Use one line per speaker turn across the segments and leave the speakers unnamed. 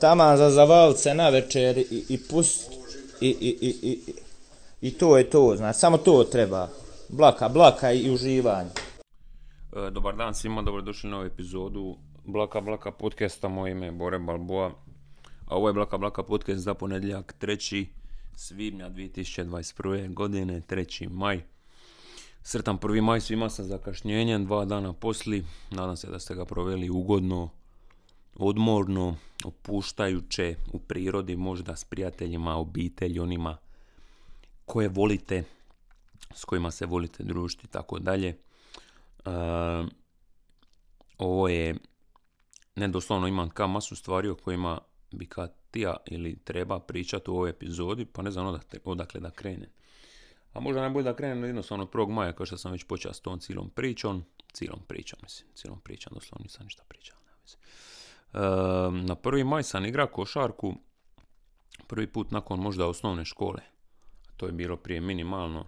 taman za zavalce na večer i, i pust i, i, i, i, i to je to, znači, samo to treba. Blaka, blaka i uživanje.
E, Dobar dan svima, dobrodošli na ovu epizodu Blaka Blaka podcasta, moje ime je Bore Balboa, a ovo je Blaka Blaka podcast za ponedjeljak 3. svibnja 2021. godine, 3. maj. Sretan prvi maj svima sa zakašnjenjem, dva dana posli, nadam se da ste ga proveli ugodno, odmorno, opuštajuće u prirodi, možda s prijateljima, obitelji, onima koje volite, s kojima se volite družiti i tako dalje. E, ovo je, ne doslovno imam ka masu stvari o kojima bi kad tija ili treba pričati u ovoj epizodi, pa ne znam odakle, da krenem. A možda najbolje da krenem jednostavno od 1. maja, kao što sam već počeo s tom cijelom pričom, cijelom pričom, mislim, cijelom pričom, doslovno nisam ništa pričao. veze. Na 1. maj sam igrao košarku, prvi put nakon možda osnovne škole. To je bilo prije minimalno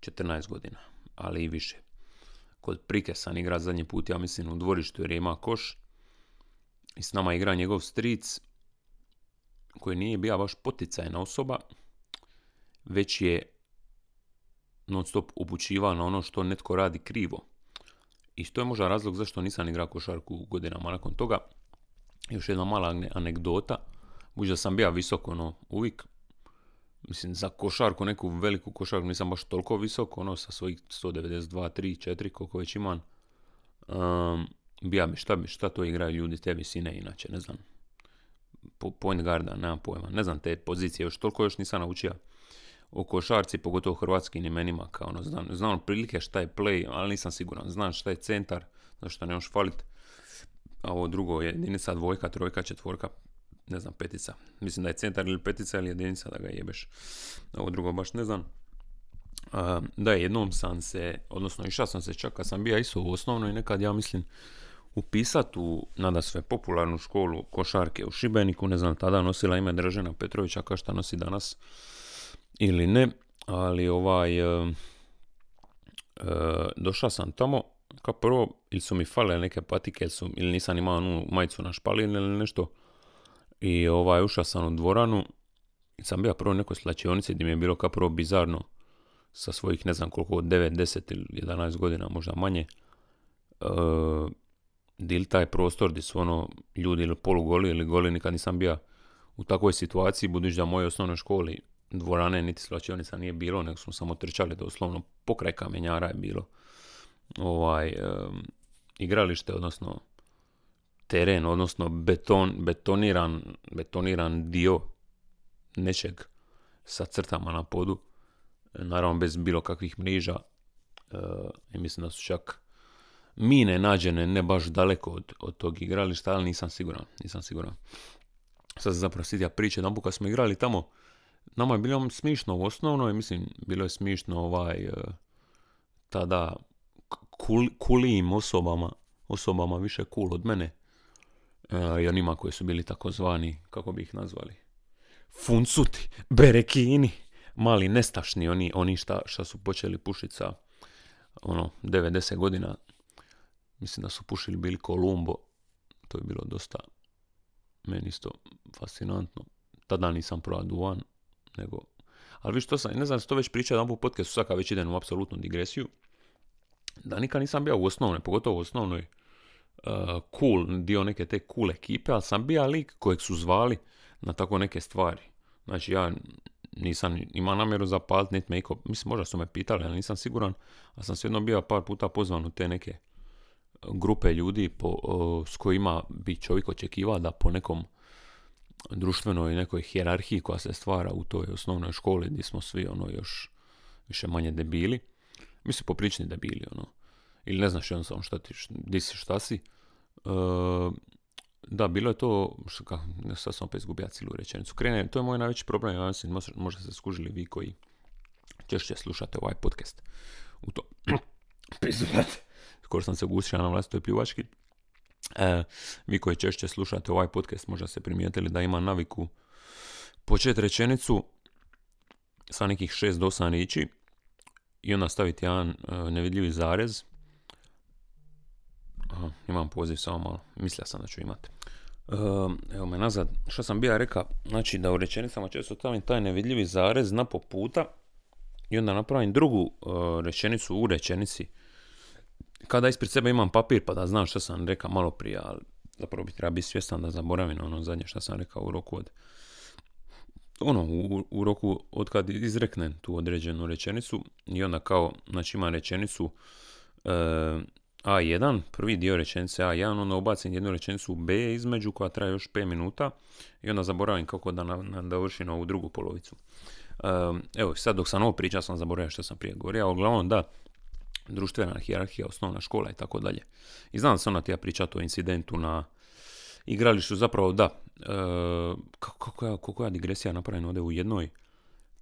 14 godina, ali i više. Kod Prike sam igra zadnji put, ja mislim, u dvorištu jer ima koš. I s nama igra njegov stric, koji nije bila baš poticajna osoba, već je non stop upućivao na ono što netko radi krivo. I to je možda razlog zašto nisam igrao košarku godinama nakon toga. Još jedna mala ane- anegdota. Budući da sam bio visoko, ono, uvijek, mislim, za košarku, neku veliku košarku, nisam baš toliko visok, ono, sa svojih 192, 3, 4, koliko već imam. Um, bija mi, šta, šta to igraju ljudi te visine, inače, ne znam. Po, point guarda, nemam pojma. Ne znam te pozicije, još toliko još nisam naučio o košarci, pogotovo hrvatskim imenima, kao ono, znam, znam otprilike šta je play, ali nisam siguran. Znam šta je centar, zašto ne možeš falit. A ovo drugo je jedinica, dvojka, trojka, četvorka, ne znam, petica. Mislim da je centar ili petica ili jedinica da ga jebeš. Ovo drugo baš ne znam. Da, jednom sam se, odnosno išao sam se čak kad sam bio isto u osnovnoj nekad, ja mislim, upisat u, nada sve, popularnu školu košarke u Šibeniku, ne znam, tada nosila ime Dražena Petrovića, kao šta nosi danas ili ne, ali ovaj, e, došao sam tamo, kao prvo, ili su mi fale neke patike, ili, su, ili nisam imao onu majicu na špalini ili nešto, i ovaj, ušao sam u dvoranu, sam bio prvo u nekoj slačionici gdje mi je bilo kao prvo bizarno, sa svojih ne znam koliko, 9, 10 ili 11 godina, možda manje, e, dil taj prostor gdje su ono ljudi ili polugoli ili goli, nikad nisam bio u takvoj situaciji, budući da u mojoj osnovnoj školi dvorane niti slačionica nije bilo, nego smo samo trčali doslovno pokraj kamenjara je bilo ovaj em, igralište, odnosno teren, odnosno beton, betoniran, betoniran dio nečeg sa crtama na podu, naravno bez bilo kakvih mriža e, i mislim da su čak mine nađene ne baš daleko od, od tog igrališta, ali nisam siguran, nisam siguran. Sad se zapravo sjetio priče, jedan kad smo igrali tamo, nama je bilo smišno u osnovnoj, mislim, bilo je smišno ovaj, e, tada kul, kulijim osobama, osobama više cool od mene, e, i onima koji su bili takozvani, kako bi ih nazvali, funcuti, berekini, mali nestašni, oni, oni šta, šta su počeli pušiti sa ono, 90 godina, mislim da su pušili bili Kolumbo, to je bilo dosta meni isto fascinantno. Tada nisam probao duvan, nego... Ali viš to sam, ne znam, to već pričao jedan u podcastu, sad kad već idem u apsolutnu digresiju, da nikad nisam bio u osnovnoj, pogotovo u osnovnoj uh, cool, dio neke te cool ekipe, ali sam bio lik kojeg su zvali na tako neke stvari. Znači ja nisam imao namjeru zapaliti, niti me iko, mislim možda su me pitali, ali nisam siguran, ali sam svejedno bio par puta pozvan u te neke grupe ljudi po, o, s kojima bi čovjek očekivao da po nekom društvenoj nekoj hijerarhiji koja se stvara u toj osnovnoj školi gdje smo svi ono još više manje debili. Mislim poprični debili ono. Ili ne znaš jednostavno šta ti, di si šta si. E, da, bilo je to, ne, sad sam opet izgubio cijelu rečenicu. Krene, to je moj najveći problem, ja mislim, možda, ste skužili vi koji češće slušate ovaj podcast. U to, priznate skoro sam se ugusio na vlastitoj pljuvački. E, vi koji češće slušate ovaj podcast možda ste primijetili da ima naviku početi rečenicu sa nekih 6 do 8 riječi i onda staviti jedan e, nevidljivi zarez. Aha, imam poziv samo malo. Mislio sam da ću imati. Evo me nazad, što sam bio rekao, znači da u rečenicama često stavim taj nevidljivi zarez na po puta i onda napravim drugu eh, rečenicu u rečenici. Kada ispred sebe imam papir pa da znam što sam rekao malo prije, ali zapravo bi treba biti svjestan da zaboravim ono zadnje što sam rekao u roku od ono, u, u roku od kad izreknem tu određenu rečenicu i onda kao, znači imam rečenicu e, A1, prvi dio rečenice A1, onda ubacim jednu rečenicu B između koja traje još 5 minuta i onda zaboravim kako da na, dovršim ovu drugu polovicu. E, evo, sad dok sam ovo pričao sam zaboravio što sam prije govorio, a uglavnom da, društvena hierarhija, osnovna škola i tako dalje. I znam da sam ona ti ja pričati o incidentu na igralištu, zapravo da, kako, ja, kako ja digresija napravljena ovdje u jednoj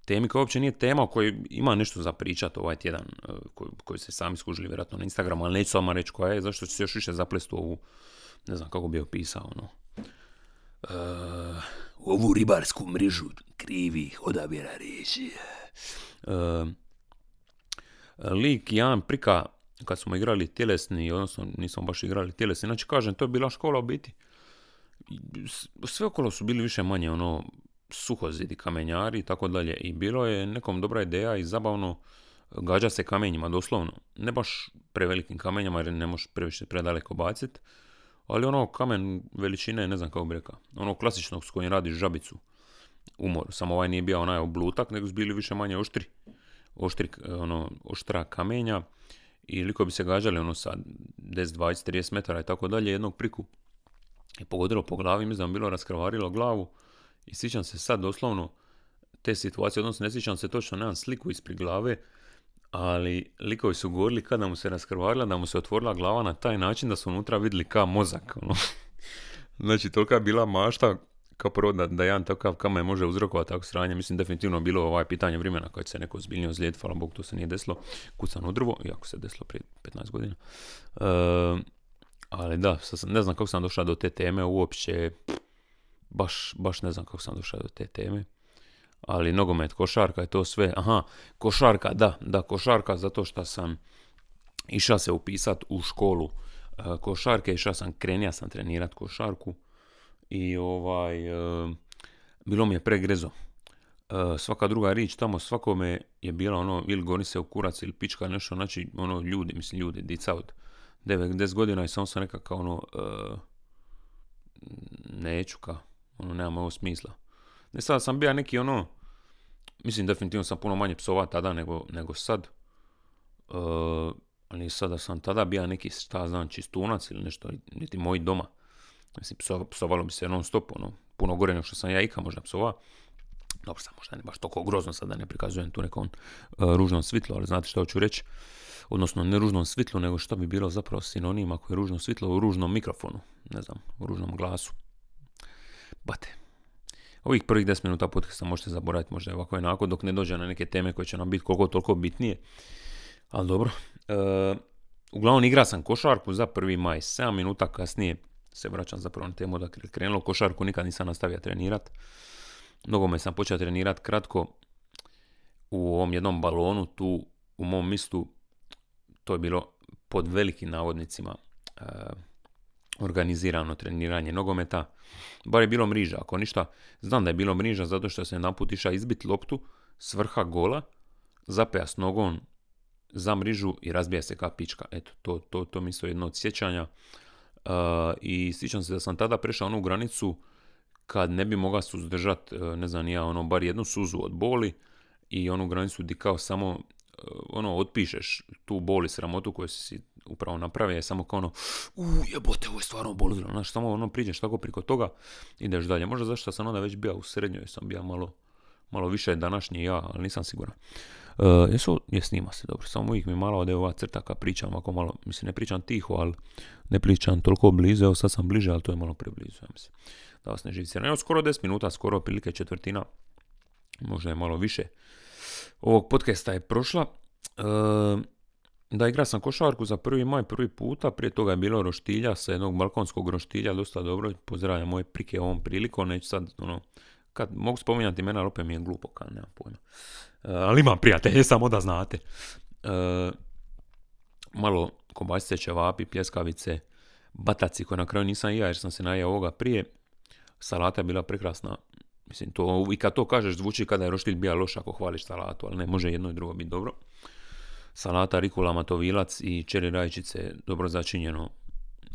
temi koja uopće nije tema o kojoj ima nešto za pričat ovaj tjedan, e, koji, koji se sami skužili vjerojatno na Instagramu, ali neću samo reći koja je, zašto će se još više zaplesti u ovu, ne znam kako bi opisao, ono. Uh, ovu ribarsku mrežu krivih odabira riječi. Uh, lik Jan Prika, kad smo igrali tjelesni, odnosno nismo baš igrali tjelesni, znači kažem, to je bila škola u biti. Sve okolo su bili više manje ono suhozidi, kamenjari i tako dalje. I bilo je nekom dobra ideja i zabavno gađa se kamenjima, doslovno. Ne baš prevelikim kamenjama jer ne možeš previše predaleko baciti, ali ono kamen veličine, ne znam kako bi rekao, ono klasičnog s kojim radiš žabicu umor, samo ovaj nije bio onaj oblutak, nego su bili više manje oštri oštri, ono, oštra kamenja i liko bi se gađali ono sa 10, 20, 30 metara i tako dalje, jednog priku je pogodilo po glavi, mislim da bilo raskrvarilo glavu i sjećam se sad doslovno te situacije, odnosno ne sjećam se točno, nemam sliku ispred glave, ali likovi su govorili kada mu se raskrvarila, da mu se otvorila glava na taj način da su unutra vidjeli ka mozak. Ono. znači, tolika je bila mašta kao prvo da, da jedan takav kamen može uzrokovati tako sranje, mislim definitivno bilo ovaj pitanje vremena kad se neko zbiljnije ozlijed, hvala Bog to se nije desilo, kucano drvo, iako se desilo prije 15 godina. E, ali da, ne znam kako sam došao do te teme uopće, baš, baš ne znam kako sam došao do te teme. Ali nogomet, košarka je to sve. Aha, košarka, da, da, košarka zato što sam išao se upisat u školu e, košarke, išao sam, krenija sam trenirat košarku i ovaj, e, bilo mi je pregrezo. E, svaka druga rič tamo svakome je bila ono ili goni se u kurac ili pička nešto, znači ono ljudi, mislim ljudi, dica od 9-10 godina i samo sam rekao kao ono e, neću kao, ono nema ovo smisla. Ne sad sam bio neki ono, mislim definitivno sam puno manje psova tada nego, nego sad. ali sada sam tada bio neki, šta znam, čistunac ili nešto, niti moji doma. Mislim, psovalo bi se non stop, ono, puno gore nego što sam ja ikad možda psova. Dobro, sam možda ne baš toliko grozno sad da ne prikazujem tu nekom uh, ružnom svitlu, ali znate što hoću reći? Odnosno, ne ružnom svitlu, nego što bi bilo zapravo sinonim ako je ružno svitlo u ružnom mikrofonu, ne znam, u ružnom glasu. Bate. Ovih prvih 10 minuta podcasta možete zaboraviti možda ovako onako dok ne dođe na neke teme koje će nam biti koliko toliko bitnije. Ali dobro. Uh, uglavnom igra sam košarku za prvi maj. 7 minuta kasnije se vraćam zapravo na temu da krenulo košarku, nikad nisam nastavio trenirat. me sam počeo trenirat kratko u ovom jednom balonu tu u mom mistu. To je bilo pod velikim navodnicima e, organizirano treniranje nogometa. Bar je bilo mriža, ako ništa. Znam da je bilo mriža zato što se naput išao izbit loptu s vrha gola, zapeja s nogom za mrižu i razbija se ka pička. Eto, to, to, to mi je jedno od sjećanja. I sjećam se da sam tada prešao onu granicu kad ne bi mogao suzdržati, e, ne znam ja, ono, bar jednu suzu od boli i onu granicu di kao samo e, ono, otpišeš tu boli sramotu koju si upravo napravio, je samo kao ono, u jebote, ovo je stvarno boli, znaš, samo ono, priđeš tako priko toga, ideš dalje. Možda zašto sam onda već bio u srednjoj, sam bio malo, malo više današnji ja, ali nisam siguran. Uh, jesu, je snima se dobro, samo uvijek mi malo ode ova crta kad pričam, ako malo, mislim ne pričam tiho, ali ne pričam toliko blizu, evo sad sam bliže, ali to je malo preblizu, ja mislim, da vas ne živiciram. Evo skoro 10 minuta, skoro prilike četvrtina, možda je malo više, ovog podcasta je prošla. Uh, da, igra sam košarku za prvi maj prvi puta, prije toga je bilo roštilja sa jednog balkonskog roštilja, dosta dobro, pozdravljam moje prike ovom prilikom, neću sad, ono, kad mogu spominjati imena, ali opet mi je glupo, kad nemam pojma. Uh, ali imam prijatelje, samo da znate. Uh, malo kobasice, čevapi, pljeskavice, bataci koje na kraju nisam ja jer sam se najao ovoga prije. Salata je bila prekrasna. Mislim, to, i kad to kažeš zvuči kada je roštilj bija loš ako hvališ salatu, ali ne, može jedno i drugo biti dobro. Salata, rikula, matovilac i čeri rajčice, dobro začinjeno.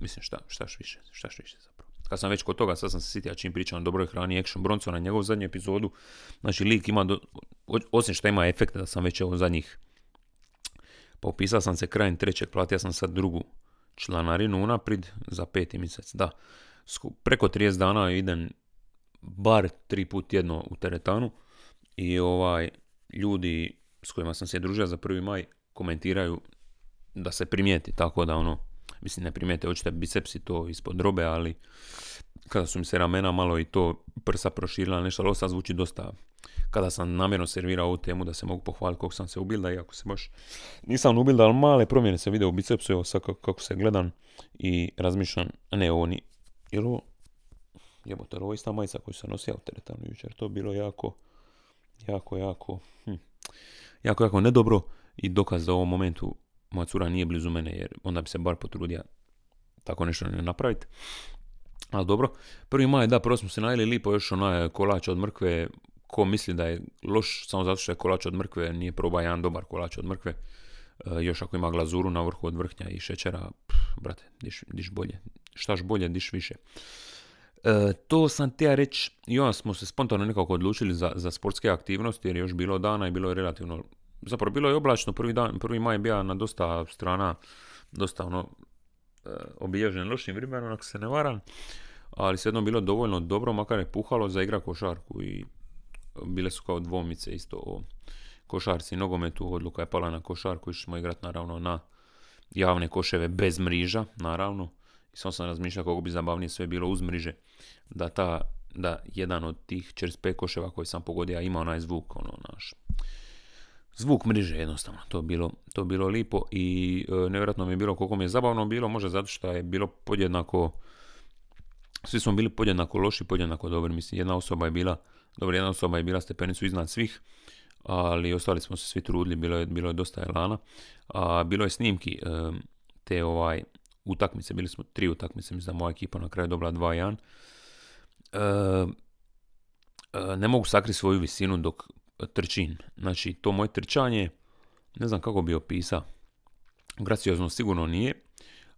Mislim, šta, šta više, šta više zapravo. Kad sam već kod toga, sad sam se sitio čim pričam o dobroj hrani Action Bronco na njegovu zadnju epizodu. Znači, lik ima, do, osim što ima efekte da sam već evo zadnjih pa upisao sam se krajem trećeg, platio sam sad drugu članarinu unaprijed za peti mjesec. Da, preko 30 dana idem bar tri put jedno u teretanu i ovaj ljudi s kojima sam se družio za prvi maj komentiraju da se primijeti, tako da ono, mislim ne primijete, očite bicepsi to ispod robe, ali kada su mi se ramena malo i to prsa proširila nešto, ali sad zvuči dosta kada sam namjerno servirao ovu temu da se mogu pohvaliti koliko sam se ubilda, iako se baš nisam ubilda, ali male promjene se vide u bicepsu, evo sad kako, se gledam i razmišljam, ne ovo ni, ovo, jebote, ovo ista majica koju sam nosio u teretanu jučer, to je bilo jako, jako, jako, hm, jako, jako nedobro i dokaz da u ovom momentu moja cura nije blizu mene, jer onda bi se bar potrudio tako nešto ne napraviti. Ali dobro, prvi maj, da, prvo smo se najeli lipo još onaj kolač od mrkve, ko misli da je loš samo zato što je kolač od mrkve, nije probao jedan dobar kolač od mrkve, e, još ako ima glazuru na vrhu od vrhnja i šećera, brate, diš, diš bolje. Štaš bolje, diš više. E, to sam ja reći, onda smo se spontano nekako odlučili za, za sportske aktivnosti, jer je još bilo dana i bilo je relativno, zapravo bilo je oblačno, prvi, dan, prvi maj bio na dosta strana, dosta ono, e, obilježen lošim vremenom, ako se ne varam, ali jedno bilo dovoljno dobro, makar je puhalo za igra košarku i bile su kao dvomice isto o košarci i nogometu, odluka je pala na košarku, išli smo igrati naravno na javne koševe bez mriža, naravno. I sam razmišljao kako bi zabavnije sve bilo uz mriže, da ta, da jedan od tih 45 koševa koji sam pogodio ima onaj zvuk, ono naš, zvuk mriže jednostavno, to bilo, to bilo lipo i e, nevjerojatno mi je bilo koliko mi je zabavno bilo, možda zato što je bilo podjednako, svi smo bili podjednako loši, podjednako dobri, mislim jedna osoba je bila dobro, jedna osoba je bila stepenicu iznad svih, ali ostali smo se svi trudili, bilo je, bilo je dosta elana. A, bilo je snimki te ovaj utakmice, bili smo tri utakmice, mislim da moja ekipa na kraju dobila 2-1. E, ne mogu sakriti svoju visinu dok trčim. Znači, to moje trčanje, ne znam kako bi opisao. Graciozno sigurno nije,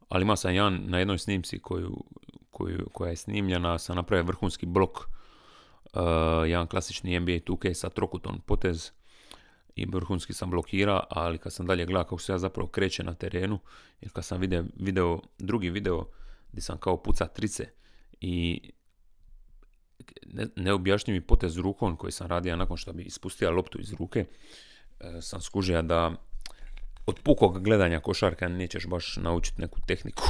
ali ima sam jedan na jednoj snimci koju, koju, koja je snimljena, sam napravio vrhunski blok uh, jedan klasični NBA 2K sa trokutom potez i vrhunski sam blokira, ali kad sam dalje gledao kako se ja zapravo kreće na terenu, jer kad sam video, video drugi video gdje sam kao puca trice i ne, neobjašnjivi potez rukom koji sam radio nakon što bi ispustio loptu iz ruke, uh, sam skužio da od pukog gledanja košarka nećeš baš naučiti neku tehniku.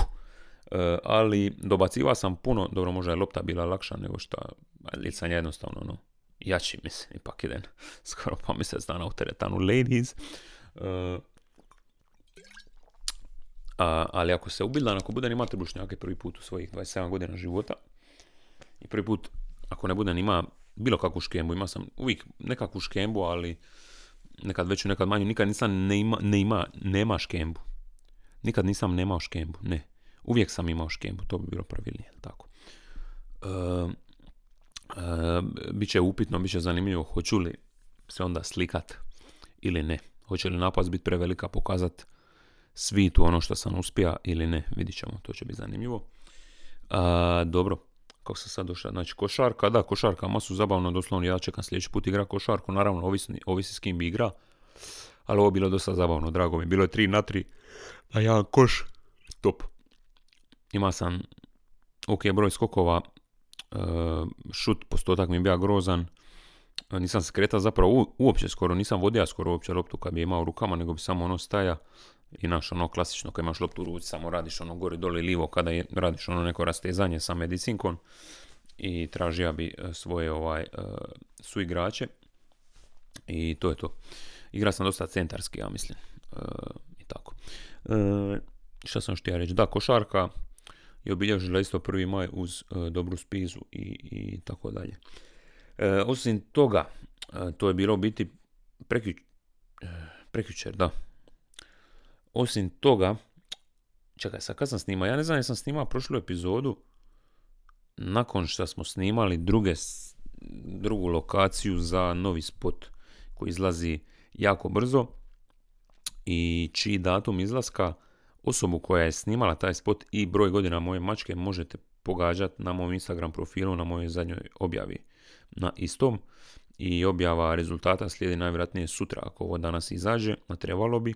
E, ali dobacivao sam puno, dobro možda je lopta bila lakša nego što, ali sam jednostavno no, jači mislim, ipak idem skoro pa mjesec dana u teretanu ladies. Uh, a, ali ako se ubildan, ako bude ima trbušnjake prvi put u svojih 27 godina života i prvi put ako ne bude ima bilo kakvu škembu, ima sam uvijek nekakvu škembu, ali nekad veću, nekad manju, nikad nisam ne ima, ne ima, nema škembu. Nikad nisam nemao škembu, ne. Uvijek sam imao škembu, to bi bilo pravilnije. Tako. E, Biće upitno, bit će zanimljivo hoću li se onda slikat ili ne. Hoće li napast biti prevelika pokazat svitu ono što sam uspija ili ne. Vidit ćemo, to će biti zanimljivo. E, dobro, kako sam sad došao, znači košarka, da, košarka, masu zabavno, doslovno ja čekam sljedeći put igra košarku, naravno ovisi, ovisi s kim bi igra, ali ovo bilo dosta zabavno, drago mi, bilo je 3 na 3, a ja koš, top ima sam ok broj skokova, šut postotak mi je bio grozan, e, nisam se kretao zapravo uopće skoro, nisam vodio skoro uopće loptu kad bi imao u rukama, nego bi samo ono staja i naš ono klasično kad imaš loptu u ruci, samo radiš ono gore dole livo kada je, radiš ono neko rastezanje sa medicinkom i tražio bi e, svoje ovaj suigrače i to je to. Igra sam dosta centarski, ja mislim. I tako. Šta sam htio reći? Da, košarka, je obilježila isto prvi maj uz e, dobru spizu i, i tako dalje. E, osim toga, e, to je bilo biti prekjučer, da. Osim toga, čekaj, sad kad sam snimao, ja ne znam jesam snimao prošlu epizodu, nakon što smo snimali druge, drugu lokaciju za novi spot koji izlazi jako brzo i čiji datum izlaska osobu koja je snimala taj spot i broj godina moje mačke možete pogađati na mom Instagram profilu na mojoj zadnjoj objavi. Na istom. I objava rezultata slijedi najvjerojatnije sutra ako ovo danas izađe, a trebalo bi.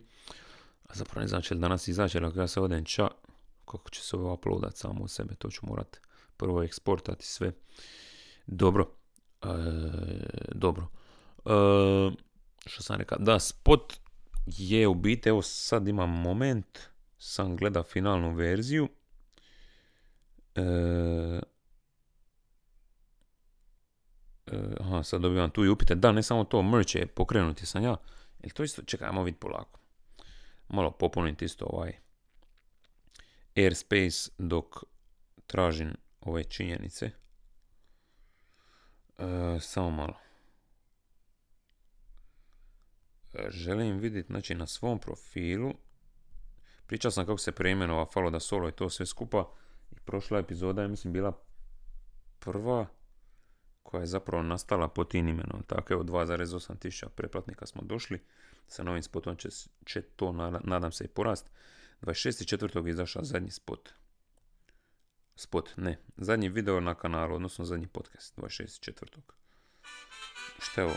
A zapravo ne znači li danas izađe, ali ako ja se odem ča kako će se ovo uploadat samo u sebe, to ću morat prvo eksportati sve. Dobro. E, dobro. E, što sam rekao, da spot je u biti, evo sad imam moment, sam gleda finalnu verziju. E, e, aha, sad dobivam tu i upite. Da, ne samo to, merch je pokrenuti sam ja. Jel to isto, čekaj, ajmo vidjeti polako. Malo popuniti isto ovaj airspace dok tražim ove činjenice. E, samo malo. želim vidjeti znači, na svom profilu. Pričao sam kako se preimenova Falo da Solo i to sve skupa. I prošla epizoda je mislim bila prva koja je zapravo nastala pod tim imenom. Tako evo 2,8 tisuća preplatnika smo došli. Sa novim spotom će, će to nadam se i porast. 26.4. je izašao zadnji spot. Spot, ne. Zadnji video na kanalu, odnosno zadnji podcast. 26.4. Šta je ovo?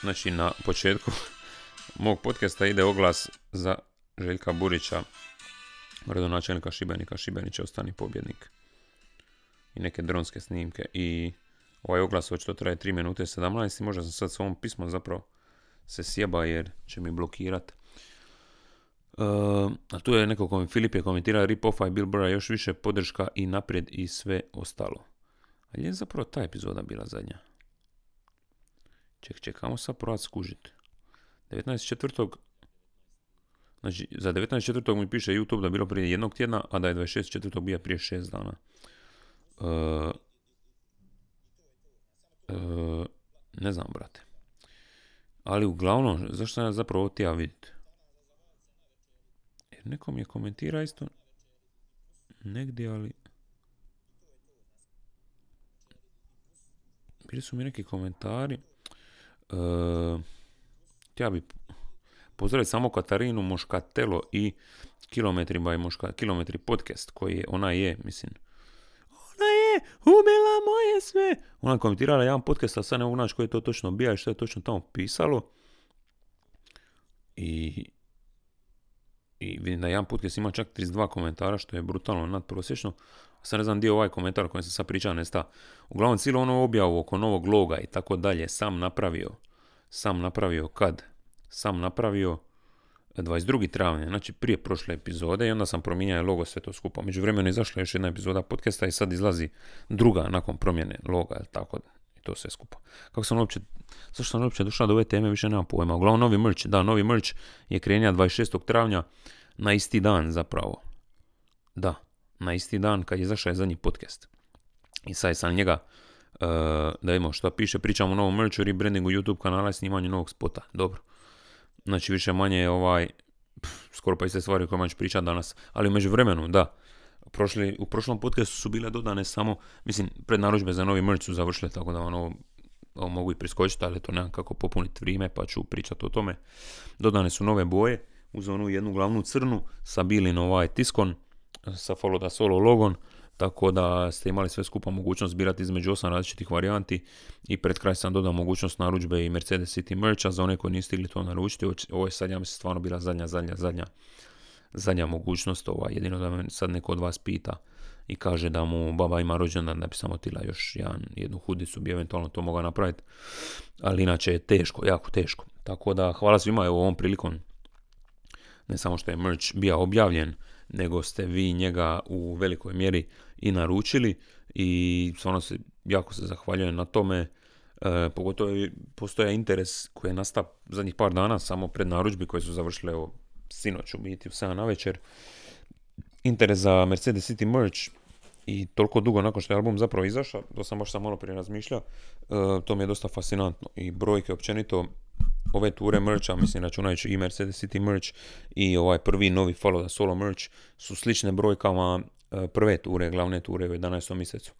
Znači na početku mog podcasta ide oglas za Željka Burića, gradonačelnika Šibenika. Šibenić je ostani pobjednik. I neke dronske snimke. I ovaj oglas očito traje 3 minute 17 i možda sam sad s ovom pismom zapravo se sjeba jer će mi blokirat. Uh, a tu je neko kom Filip je komentirao Rip Offa i Bill Burra još više podrška i naprijed i sve ostalo. Ali je zapravo ta epizoda bila zadnja. Ček, čekamo sad provat skužiti. 19.4. Znači, za 19.4. mi piše YouTube da je bilo prije jednog tjedna, a da je 26.4. bio prije šest dana. Uh, ne znam, brate. Ali uglavnom, zašto sam ja zapravo ovo vidjeti? Jer neko mi je komentira isto negdje, ali... Bili su mi neki komentari. Uh, ja bi pozdraviti samo Katarinu Moškatelo i Kilometri by Moška, Kilometri podcast koji je, ona je, mislim, ona je umela moje sve. Ona komentirala jedan podcast, a sad ne mogu koji je to točno bija i što je točno tamo pisalo. I, i vidim da jedan podcast ima čak 32 komentara, što je brutalno nadprosječno. Sad ne znam dio ovaj komentar o kojem sam sad pričao nesta. Uglavnom cijelo ono objavu oko novog loga i tako dalje sam napravio sam napravio kad? Sam napravio 22. travnja, znači prije prošle epizode i onda sam promijenio logo sve to skupa. Među vremenu izašla još jedna epizoda podcasta i sad izlazi druga nakon promjene loga, tako da i to sve skupa. Kako sam uopće, zašto sam uopće došao do ove teme, više nema pojma. Uglavnom novi merch, da, novi merch je krenija 26. travnja na isti dan zapravo. Da, na isti dan kad je izašao zadnji podcast. I sad sam njega Uh, da vidimo što piše, pričamo o novom merchu, rebrandingu YouTube kanala i snimanju novog spota. Dobro. Znači više manje ovaj, skoro pa iste stvari o kojima ću pričati danas. Ali među vremenu, da. Prošli, u prošlom podcastu su bile dodane samo, mislim, prednaručbe za novi merch su završile, tako da ono, ovo mogu i priskočiti, ali to nemam kako popuniti vrijeme, pa ću pričati o tome. Dodane su nove boje, uz onu jednu glavnu crnu, sa bilim ovaj tiskon, sa Follow da Solo logon, tako da ste imali sve skupa mogućnost birati između osam različitih varijanti i pred kraj sam dodao mogućnost narudžbe i Mercedes City Mercha za one koji nisu stigli to naručiti. Ovo je sad, ja mislim, stvarno bila zadnja, zadnja, zadnja, zadnja mogućnost. Ovaj. Jedino da me sad neko od vas pita i kaže da mu baba ima rođendan da bi samo tila još jedan, jednu hudicu bi eventualno to mogao napraviti. Ali inače je teško, jako teško. Tako da hvala svima evo ovom prilikom. Ne samo što je merch bio objavljen, nego ste vi njega u velikoj mjeri i naručili i stvarno se, jako se zahvaljujem na tome. E, pogotovo postoja interes koji je nastao zadnjih par dana samo pred narudžbi koje su završile evo, sinoć u biti u 7 na večer. Interes za Mercedes City merch i toliko dugo nakon što je album zapravo izašao, to sam baš sam malo prije razmišljao, e, to mi je dosta fascinantno i brojke općenito ove ture mercha, mislim računajući i Mercedes City merch i ovaj prvi novi Follow the Solo merch su slične brojkama prve ture, glavne ture u 11. mjesecu.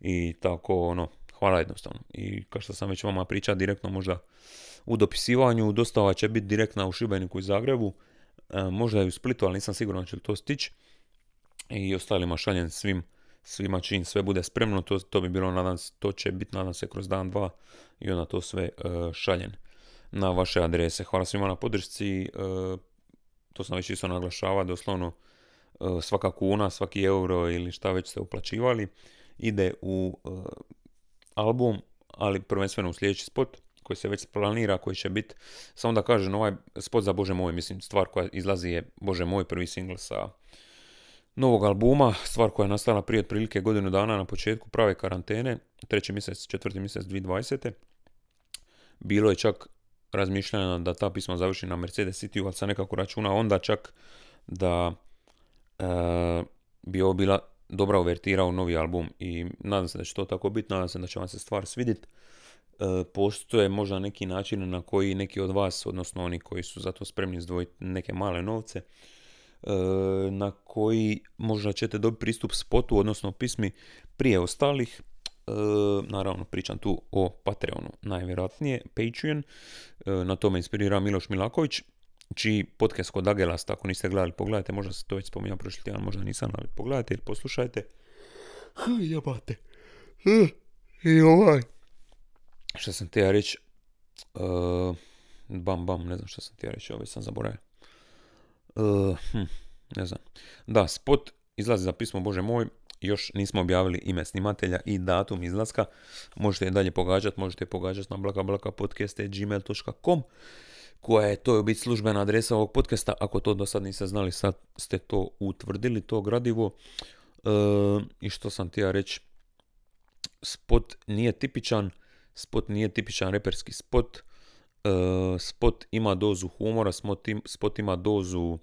I tako ono, hvala jednostavno. I kao što sam već vama pričao direktno možda u dopisivanju, dostava će biti direktna u Šibeniku i Zagrebu, e, možda i u Splitu, ali nisam siguran će li to stići. I ostalima šaljem svim svima čim sve bude spremno, to, to bi bilo, nadam to će biti, nadam se, kroz dan, dva i onda to sve uh, šaljen na vaše adrese. Hvala svima na podršci, uh, to sam već isto naglašava, doslovno svaka kuna, svaki euro ili šta već ste uplaćivali ide u album, ali prvenstveno u sljedeći spot koji se već planira, koji će biti, samo da kažem, ovaj spot za Bože moj, mislim, stvar koja izlazi je Bože moj, prvi single sa novog albuma, stvar koja je nastala prije otprilike godinu dana na početku prave karantene, treći mjesec, četvrti mjesec 2020. Bilo je čak razmišljanja da ta pisma završi na Mercedes City, ali sam nekako računa onda čak da e, bi ovo bila dobra uvertira u novi album i nadam se da će to tako biti, nadam se da će vam se stvar svidjeti. E, postoje možda neki način na koji neki od vas, odnosno oni koji su za to spremni izdvojiti neke male novce, E, na koji možda ćete dobiti pristup spotu, odnosno pismi prije ostalih. E, naravno, pričam tu o Patreonu, najvjerojatnije Patreon. E, na tome inspirira Miloš Milaković, čiji podcast kod Agelast, ako niste gledali, pogledajte, možda se to već spominjao prošli tjedan, možda nisam, ali pogledajte ili poslušajte. Jebate. I ovaj. Što sam te ja reći? bam, bam, ne znam što sam te ja reći, ovaj sam zaboravio. Uh, hm, ne znam. Da, spot izlazi za pismo Bože moj, još nismo objavili ime snimatelja i datum izlaska. Možete je dalje pogađati, možete je pogađati na blakablakapodcast.gmail.com koja je, to je biti službena adresa ovog podcasta. Ako to do sad niste znali, sad ste to utvrdili, to gradivo. Uh, I što sam ti ja reći, spot nije tipičan, spot nije tipičan reperski spot, Uh, spot ima dozu humora, spot ima dozu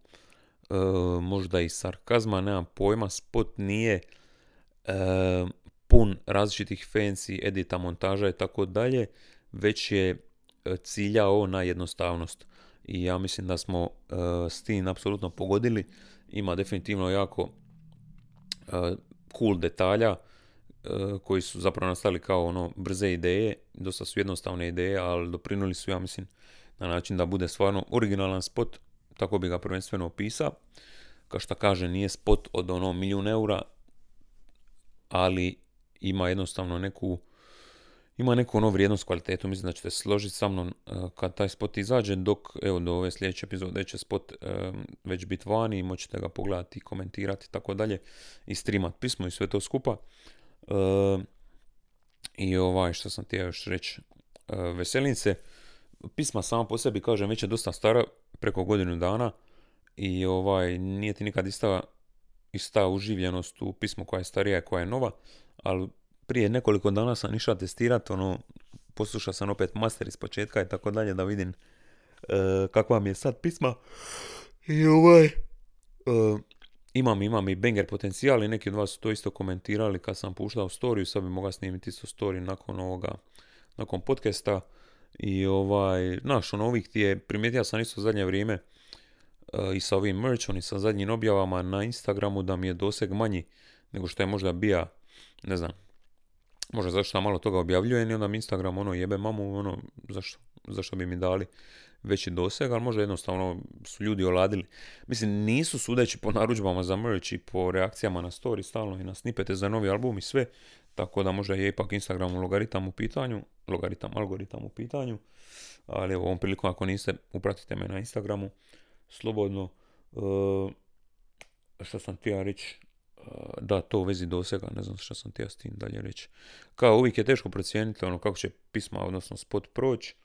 uh, možda i sarkazma, nemam pojma, spot nije uh, pun različitih fancy edita, montaža i tako dalje, već je ciljao na jednostavnost. I ja mislim da smo s tim apsolutno pogodili. Ima definitivno jako cool detalja E, koji su zapravo nastali kao ono brze ideje, dosta su jednostavne ideje, ali doprinuli su, ja mislim, na način da bude stvarno originalan spot, tako bi ga prvenstveno opisao. Kao što kaže, nije spot od ono milijun eura, ali ima jednostavno neku ima neku ono vrijednost kvalitetu, mislim da ćete složiti sa mnom e, kad taj spot izađe, dok evo do ove sljedeće epizode će spot e, već biti vani moćete ga pogledati, komentirati i tako dalje i streamat pismo i sve to skupa. Ehm, I ovaj, što sam htio još reći, veselim se. Pisma sama po sebi, kažem, već je dosta stara, preko godinu dana. I ovaj, nije ti nikad ista, ista uživljenost u pismu koja je starija i koja je nova. Ali prije nekoliko dana sam išao testirati, ono, poslušao sam opet master iz početka i tako dalje da vidim uh, kakva mi je sad pisma. I ovaj, imam, imam i banger potencijal i neki od vas su to isto komentirali kad sam puštao storiju, sad bi mogao snimiti isto story nakon ovoga, nakon podcasta i ovaj, znaš, ono ovih ti je, primijetio sam isto zadnje vrijeme uh, i sa ovim merchom i sa zadnjim objavama na Instagramu da mi je doseg manji nego što je možda bija, ne znam, možda zašto malo toga objavljujem i onda mi Instagram ono jebe mamu, ono, zašto, zašto bi mi dali veći doseg, ali možda jednostavno su ljudi oladili. Mislim, nisu sudeći po narudžbama za merch i po reakcijama na story stalno i na snipete za novi album i sve, tako da možda je ipak Instagram logaritam u pitanju, logaritam, algoritam u pitanju, ali u ovom priliku ako niste, upratite me na Instagramu, slobodno. Uh, što sam htio reći, e, da, to u vezi dosega, ne znam što sam htio s tim dalje reći. Kao uvijek je teško procijeniti ono kako će pisma, odnosno spot proći.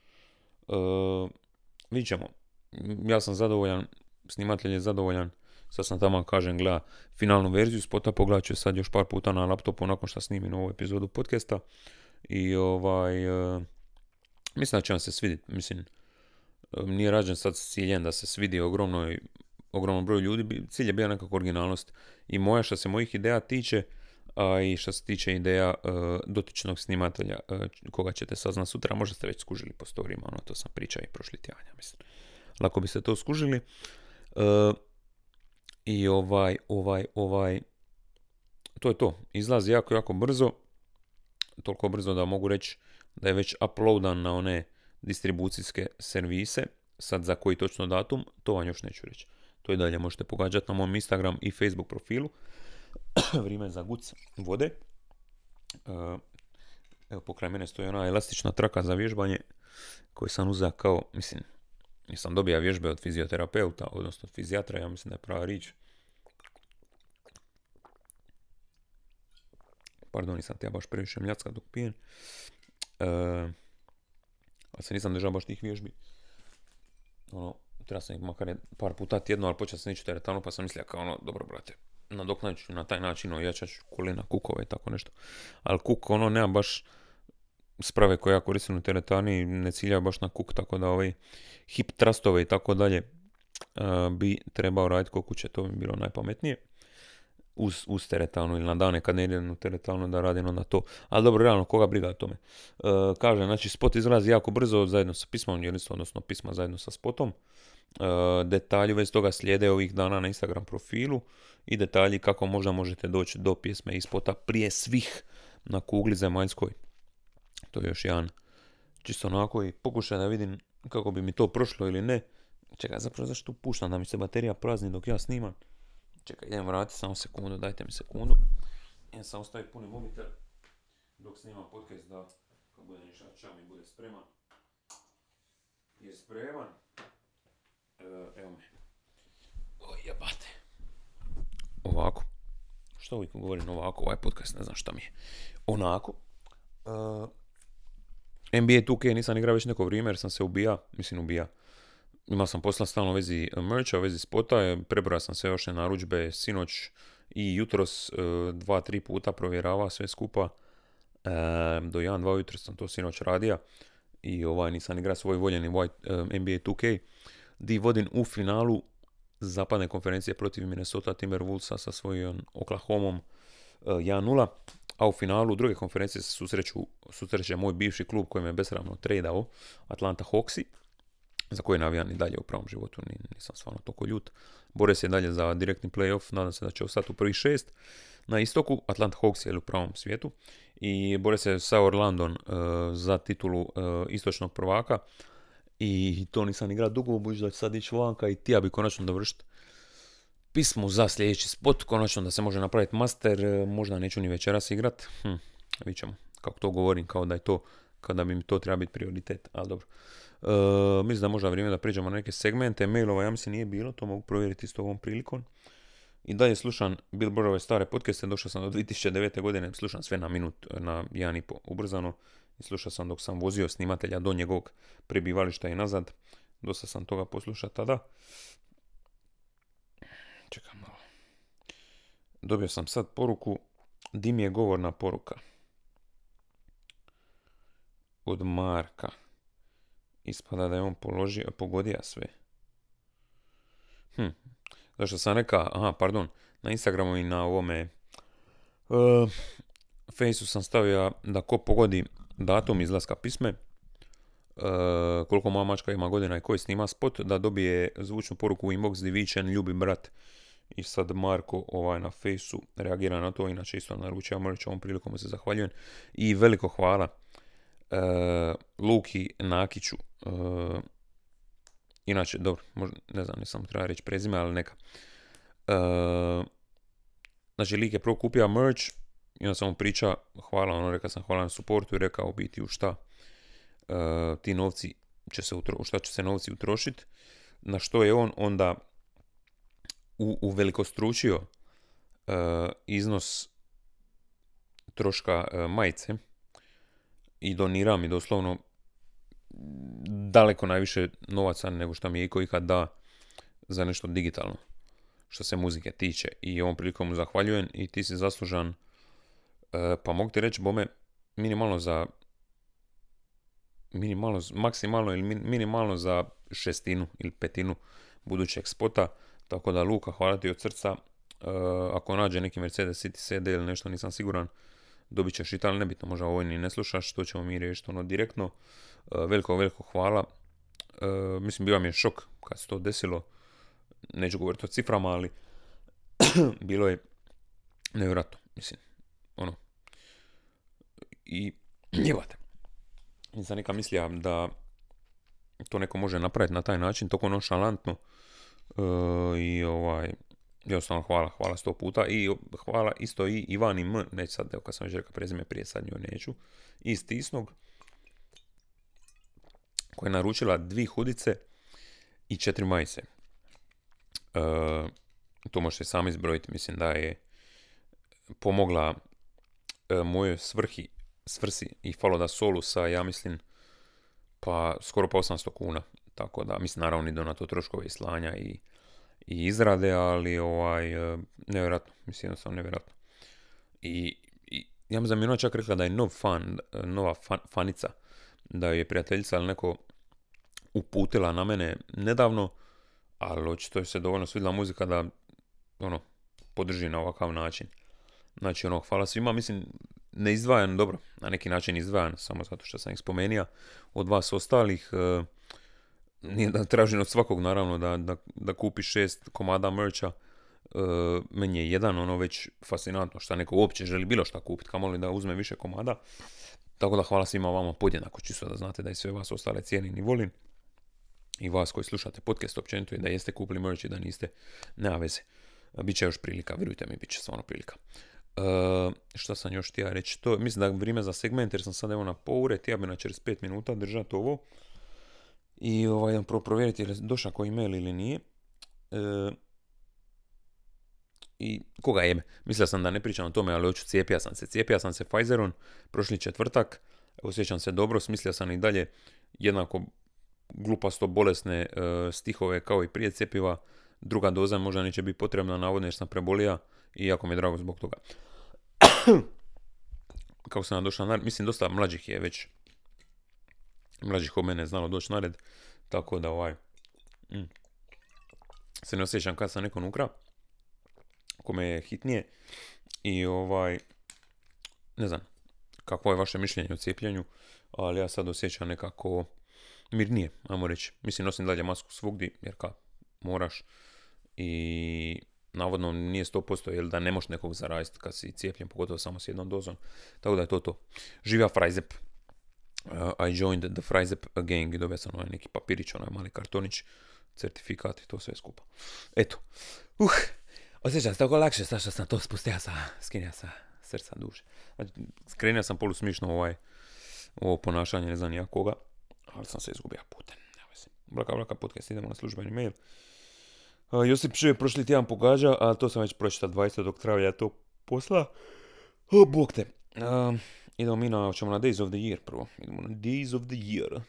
Uh, vidit ćemo. Ja sam zadovoljan, snimatelj je zadovoljan. Sad sam tamo, kažem, gleda finalnu verziju spota, pogledat ću sad još par puta na laptopu nakon što snimim ovu epizodu podcasta. I ovaj, uh, mislim da će vam se svidjeti. Mislim, uh, nije rađen sad s ciljem da se svidi ogromnoj, ogromnom broju ljudi. Cilj je bio nekako originalnost. I moja, što se mojih ideja tiče, a i što se tiče ideja dotičnog snimatelja koga ćete saznat sutra, možda ste već skužili po storijima, ono to sam pričao i prošli tjedan, mislim. Lako biste to skužili. I ovaj, ovaj, ovaj, to je to. Izlazi jako, jako brzo. Toliko brzo da mogu reći da je već uploadan na one distribucijske servise. Sad za koji točno datum, to vam još neću reći. To i dalje možete pogađati na mom Instagram i Facebook profilu. Vrijeme za guc vode. E, evo pokraj mene stoji ona elastična traka za vježbanje koju sam uzeo kao, mislim, nisam dobija vježbe od fizioterapeuta, odnosno od fizijatra, ja mislim da je prava rič. Pardon, nisam te ja baš previše mljacka dok pijem. E, ali se nisam držao baš tih vježbi. Ono, treba sam ih makar par puta tjedno, ali počeo sam ići teretanu, pa sam mislio kao ono, dobro brate, nadoknadit ću na taj način, ojačat ću kolena, kukove i tako nešto. Ali kuk, ono, nema baš sprave koje ja koristim u teretani, ne ciljaju baš na kuk, tako da ovaj hip trustove i tako dalje bi trebao raditi kod kuće, to bi bilo najpametnije uz, uz teretanu ili na dane kad ne idem u teretanu da radim onda to. Ali dobro, realno, koga briga o tome. E, kaže, znači, spot izlazi jako brzo zajedno sa pismom, odnosno pisma zajedno sa spotom. E, detalji već toga slijede ovih dana na Instagram profilu i detalji kako možda možete doći do pjesme i spota prije svih na kugli zemaljskoj. To je još jedan čisto onako i pokušaj da vidim kako bi mi to prošlo ili ne. Čekaj, zapravo zašto puštam da mi se baterija prazni dok ja snimam. Čekaj, idem vratiti samo sekundu, dajte mi sekundu. Ja sam ostavi puni mobitel dok snimam podcast da kad bude niša mi bude spreman. Je spreman. E, evo me. O jebate. Ovako. Što uvijek govorim ovako, ovaj podcast ne znam šta mi je. Onako. Uh, NBA 2K nisam igrao već neko vrijeme jer sam se ubija, mislim ubija imao sam posla stalno u vezi mercha, u vezi spota, prebrao sam sve još narudžbe sinoć i jutros e, dva, tri puta provjeravao sve skupa. E, do 1-2 jutro sam to sinoć radio i ovaj nisam igrao svoj voljeni White, NBA 2K di vodim u finalu zapadne konferencije protiv Minnesota Timberwolvesa sa svojom Oklahomom 1-0, a u finalu druge konferencije se susreću, susreće moj bivši klub koji me besramno tradao, Atlanta Hawksi za koje navijam i dalje u pravom životu, nisam stvarno toliko ljut. Bore se dalje za direktni playoff, nadam se da će ostati u prvi šest. Na istoku Atlanta Hawks je u pravom svijetu i bore se sa Orlandom uh, za titulu uh, istočnog prvaka i to nisam igrao dugo, budući da će sad ići vanka i ti ja bi konačno dovršiti pismo za sljedeći spot, konačno da se može napraviti master, uh, možda neću ni večeras igrat, hm, vidit ćemo kako to govorim, kao da je to, kada bi mi to treba biti prioritet, ali dobro. Uh, mislim da možda vrijeme da priđemo na neke segmente. Mailova ja mislim nije bilo, to mogu provjeriti isto ovom prilikom. I dalje slušam Billboardove stare podcaste, došao sam do 2009. godine, slušam sve na minut, na jedan i po ubrzano. I slušao sam dok sam vozio snimatelja do njegovog prebivališta i nazad. Dosta sam toga poslušao tada. Čekam malo. Dobio sam sad poruku, di mi je govorna poruka. Od Marka. Ispada da je on položio, pogodio sve. Hm. Zašto sam rekao, aha, pardon, na Instagramu i na ovome uh, Faceu sam stavio da ko pogodi datum izlaska pisme, uh, koliko moja mačka ima godina i koji snima spot, da dobije zvučnu poruku u inbox Divičen, ljubi brat. I sad Marko ovaj na Faceu reagira na to, inače isto naručio merch, ovom prilikom se zahvaljujem. I veliko hvala uh, Luki Nakiću. Uh, inače, dobro, možda, ne znam, nisam treba reći prezime, ali neka. Uh, znači, lik je prvo kupio merch i onda sam priča, hvala, ono, rekao sam hvala na suportu i rekao u biti u šta uh, ti novci će se utro, u šta će se novci utrošiti. Na što je on onda u, velikostručio uh, iznos troška majice i donira mi doslovno daleko najviše novaca nego što mi je iko ikad da za nešto digitalno. Što se muzike tiče. I ovom prilikom mu zahvaljujem. I ti si zaslužan. E, pa mogu ti reći bome minimalno za minimalno, maksimalno ili minimalno za šestinu ili petinu budućeg spota. Tako da Luka hvala ti od srca. Ako nađe neki Mercedes City CD ili nešto, nisam siguran, dobit ćeš i ali nebitno, možda ovo ni ne slušaš, to ćemo mi riješiti ono direktno. Veliko, veliko hvala. mislim, bio mi je šok kad se to desilo. Neću govoriti o ciframa, ali bilo je nevjerojatno, mislim, ono. I njevate. Nisam neka mislija da to neko može napraviti na taj način, toliko nonšalantno. E, I ovaj, jednostavno hvala, hvala sto puta. I hvala isto i Ivani M, neću sad, evo kad sam već rekao prezime prije sad njoj neću, iz Tisnog, koja je naručila dvi hudice i četiri majice. E, to možete sami izbrojiti, mislim da je pomogla e, mojoj svrhi, svrsi i falo da solu sa, ja mislim, pa skoro pa 800 kuna. Tako da, mislim, naravno na to troškove i slanja i, i izrade, ali ovaj, e, nevjerojatno, mislim, jednostavno nevjerojatno. I, i ja mi znam, čak rekla da je nov fan, e, nova fanica, da je prijateljica ili neko uputila na mene nedavno, ali očito je se dovoljno svidjela muzika da ono, podrži na ovakav način. Znači, ono, hvala svima, mislim, ne izdvajan, dobro, na neki način izdvajan, samo zato što sam ih spomenija, od vas ostalih, e, nije da tražim od svakog, naravno, da, da, da kupi šest komada mercha, e, meni je jedan ono već fascinantno što neko uopće želi bilo šta kupiti, kamoli da uzme više komada. Tako da hvala svima vama podjednako, čisto da znate da i sve vas ostale cijenim i volim. I vas koji slušate podcast općenito i da jeste kupili merch i da niste, nema veze. Biće još prilika, vjerujte mi, bit će stvarno prilika. Uh, šta sam još htio reći? To, mislim da je vrijeme za segment jer sam sad evo na poure, ja bi na 45 minuta držati ovo. I ovaj, prvo provjeriti je li došao koji mail ili nije. Uh, I koga jeme? Mislio sam da ne pričam o tome, ali hoću cijepija sam se. Cijepija sam se Pfizerom prošli četvrtak. Osjećam se dobro, smislio sam i dalje jednako glupasto bolesne uh, stihove kao i prije cjepiva. Druga doza možda neće biti potrebna, navodno jer sam prebolija i jako mi je drago zbog toga. Kako sam došao na mislim dosta mlađih je već mlađih od mene znalo doći na red, tako da ovaj mm, se ne osjećam kad sam neko ukra, kome je hitnije i ovaj ne znam kako je vaše mišljenje o cijepljenju, ali ja sad osjećam nekako mirnije, ajmo reći. Mislim, nosim dalje masku svugdje, jer ka, moraš. I navodno nije 100% jer da ne možeš nekog zaraziti kad si cijepljen, pogotovo samo s jednom dozom. Tako da je to to. Živja Frajzep. Uh, I joined the Frajzep gang i dobio sam onaj neki papirić, onaj mali kartonić, certifikat i to sve skupa. Eto. Uh, osjećam se tako lakše sa što sam to spustio sa, skinja sa srca duše. Znači, skrenio sam polusmišno ovaj, ovo ponašanje, ne znam nijakoga, ali sam se izgubio putem. Blaka, blaka podcast, idemo na službeni mail. Josip Šu je prošli tjedan pogađa, a to sam već pročitao 20. travlja to posla. O, bog te. idemo mi na, ćemo na Days of the Year prvo. Idemo na Days of the Year.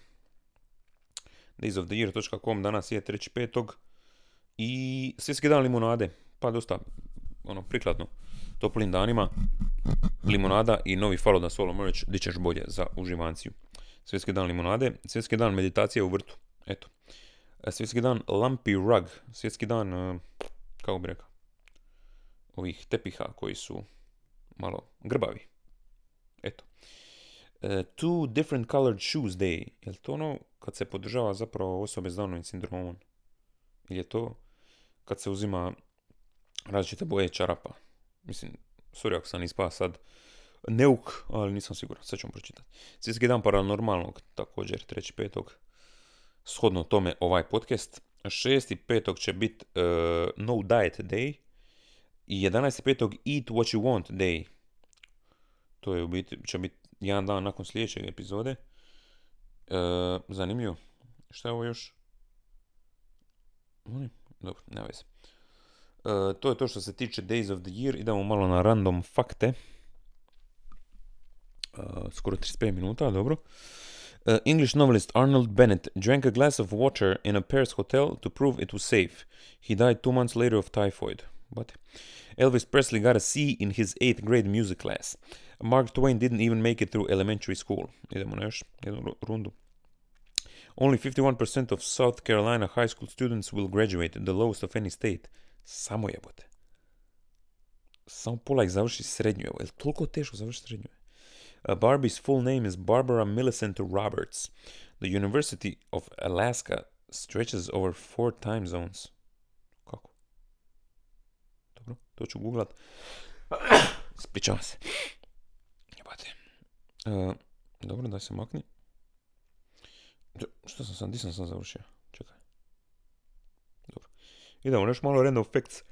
Daysoftheyear.com danas je 3.5. I svjetski dan limonade. Pa dosta, ono, prikladno. Toplim danima. Limonada i novi da Solo Merch. Di ćeš bolje za uživanciju. Svjetski dan limonade. Svjetski dan meditacije u vrtu. Eto. E, svjetski dan Lumpy Rug, svjetski dan, e, kako bi rekao, ovih tepiha koji su malo grbavi. Eto. Uh, two different colored shoes day. Je to ono kad se podržava zapravo osobe s Downovim sindromom? Ili je to kad se uzima različite boje čarapa? Mislim, sorry ako sam ispao sad neuk, ali nisam siguran, sad ćemo pročitati. Svjetski dan paranormalnog, također, treći petog shodno tome ovaj podcast. 6.5. će biti uh, No Diet Day i 11.5. Eat What You Want Day. To je u biti, će biti jedan dan nakon sljedećeg epizode. Uh, zanimljivo. Šta je ovo još? Dobro, nema veze. To je to što se tiče Days of the Year. Idemo malo na random fakte. Skoro 35 minuta, dobro. Uh, English novelist Arnold Bennett drank a glass of water in a Paris hotel to prove it was safe. He died two months later of typhoid. But Elvis Presley got a C in his eighth grade music class. Mark Twain didn't even make it through elementary school. Idemo na još jednu rundu. Only 51% of South Carolina high school students will graduate, the lowest of any state. Samo jebote. samo pola ih završi srednju, evo, je li toliko teško završiti srednju? Uh, Barbie's full name is Barbara Millicent Roberts. The University of Alaska stretches over four time zones. Kako? Dobro, to ću googlat. Ispričavam se. Jebate. Uh, dobro, daj se makni. Što sam sam, di sam sam završio? Idemo još malo random facts.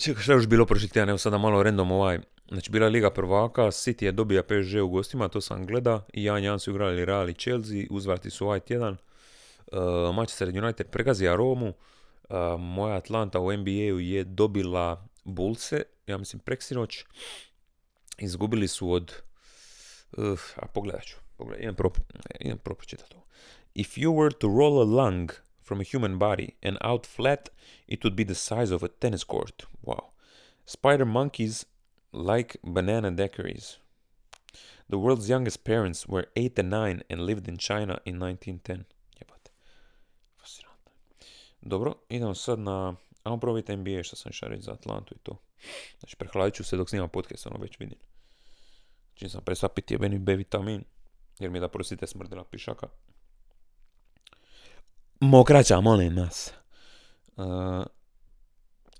Čekaj, šta je još bilo prošli tjedan? Evo sada malo random ovaj. Znači, bila je Liga prvaka, City je dobija PSG u gostima, to sam gleda. I Jan Jan su igrali Real i Chelsea, uzvrati su ovaj tjedan. Uh, Manchester United pregazija Romu. Uh, moja Atlanta u NBA-u je dobila Bullse, ja mislim preksinoć. Izgubili su od... Uh, a pogledat ću. Pogledaj, idem, pro, idem ovo. If you were to roll a lung from a human body and out flat, it would be the size of a tennis court. Wow. Spider monkeys like banana daiquiris. The world's youngest parents were 8 and 9 and lived in China in 1910. Jebate. Fascinantno. Dobro, idemo sad na... Ajmo probati NBA što sam išao reći za Atlantu i to. Znači, prehladit ću se dok snimam podcast, ono već vidim. Čim sam prestao piti jebeni B vitamin, jer mi je da prosite smrdila pišaka. Mokraća, molim nas. Uh,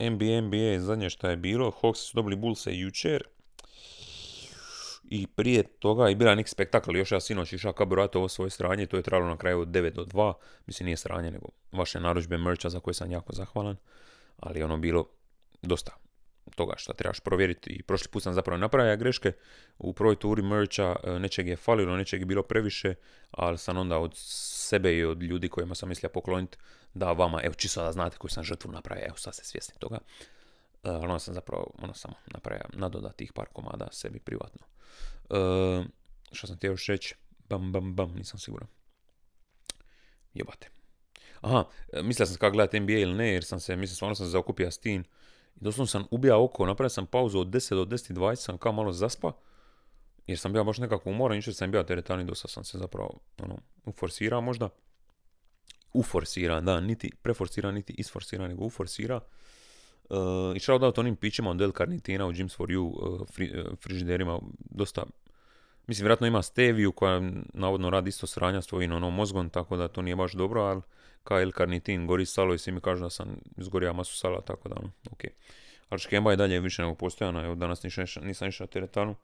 NBA, NBA, zadnje što je bilo, Hawks su dobili Bullse jučer. I prije toga je bila neki spektakl, još ja sinoć išao kaburati ovo svoje stranje, to je trajalo na kraju od 9 do 2, mislim nije sranje, nego vaše narudžbe merča za koje sam jako zahvalan, ali ono bilo dosta toga što trebaš provjeriti i prošli put sam zapravo napravio greške u prvoj turi merča, e, nečeg je falilo, nečeg je bilo previše, ali sam onda od sebe i od ljudi kojima sam mislio pokloniti da vama, evo čisto da znate koju sam žrtvu napravio, evo sad ste svjesni toga. E, ali onda sam zapravo, ono samo napravio nadoda tih par komada sebi privatno. Uh, što sam htio još reći? Bam, bam, bam, nisam siguran. Jebate. Aha, mislio sam kako gledati NBA ili ne, jer sam se, mislim, stvarno sam se zaokupio s tim. I doslovno sam ubija oko, napravio sam pauzu od 10 do 10.20, sam kao malo zaspa. Jer sam bio baš nekako umoran, jučer sam bio teretani, dosta sam se zapravo, ono, uforsirao možda. Uforsira, da, niti preforsira, niti isforsira, nego uforsira. Uh, I shout out onim pićima od Del Carnitina u Gyms for You uh, fri, uh, frižiderima, dosta, mislim, vjerojatno ima steviju koja navodno radi isto sranja s tvojim ono, mozgom, tako da to nije baš dobro, ali kao El Carnitin gori salo i svi mi kažu da sam izgorio masu sala, tako da, ono, ok. Ali škemba je dalje više nego postojana, evo danas nisam, nisam išao na teretanu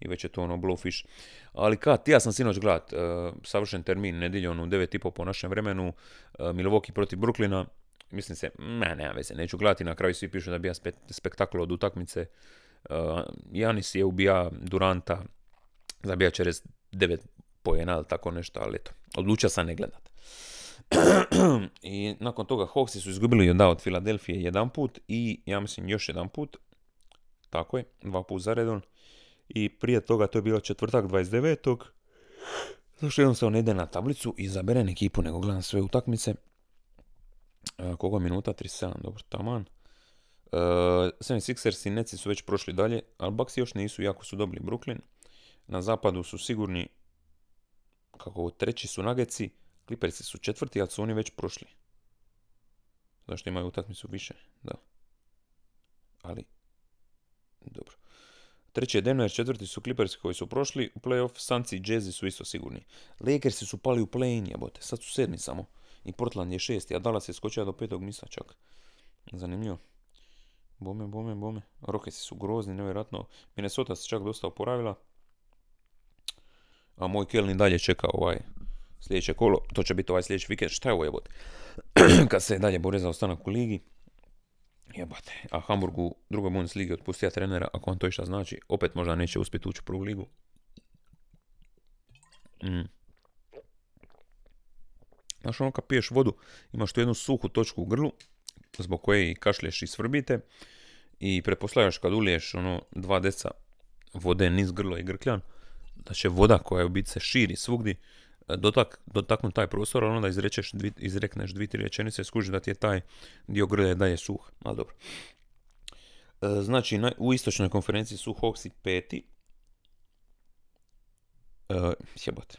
i već je to ono blowfish. Ali kad, ja sam sinoć gledat, uh, savršen termin, nedjeljom u 9.30 po našem vremenu, uh, Milwaukee protiv Brooklyna, mislim se, ne, nema veze, neću gledati, na kraju svi pišu da bija spe, spektakl od utakmice. Janis je ubija Duranta, zabija čez 9 pojena ili tako nešto, ali eto, odlučio sam ne gledat. I nakon toga Hawksi su izgubili da od Filadelfije jedan put i ja mislim još jedan put, tako je, dva put za redom. I prije toga to je bilo četvrtak 29. Zašto jednostavno ne ide na tablicu i zaberem ekipu, nego gledam sve utakmice. Uh, koliko je minuta? 37, dobro, taman. Uh, 76ers i Netsi su već prošli dalje, ali Bucks još nisu, jako su dobili Brooklyn. Na zapadu su sigurni, kako treći su Nuggetsi, Clippersi su četvrti, ali su oni već prošli. Zašto imaju utakmicu više? Da. Ali, dobro. Treći je Denver, četvrti su Clippersi koji su prošli u playoff, Sanci i Jazzy su isto sigurni. Lakersi su pali u play-in, jebote, sad su sedmi samo. I Portland je šesti, a Dallas je skočio do petog mista čak. Zanimljivo. Bome, bome, bome. Rocketsi su grozni, nevjerojatno. Minnesota se čak dosta oporavila. A moj Kelni dalje čeka ovaj sljedeće kolo. To će biti ovaj sljedeći vikend. Šta je ovo jebote? Kad se dalje bore za ostanak u ligi. Jebate. A Hamburg u drugoj Bundesligi otpustija trenera. Ako on to išta znači, opet možda neće uspjeti ući u prvu ligu. Mm. Znaš ono kad piješ vodu, imaš tu jednu suhu točku u grlu, zbog koje i kašlješ i svrbite, i pretpostavljaš kad uliješ ono dva deca vode niz grlo i grkljan, da će voda koja u biti se širi svugdje, dotak, dotaknu taj prostor, onda izrečeš, izrekneš dvi, tri rečenice, skuži da ti je taj dio grlja dalje suh. Ali dobro. E, znači, na, u istočnoj konferenciji su Hawksi peti. E, jebote.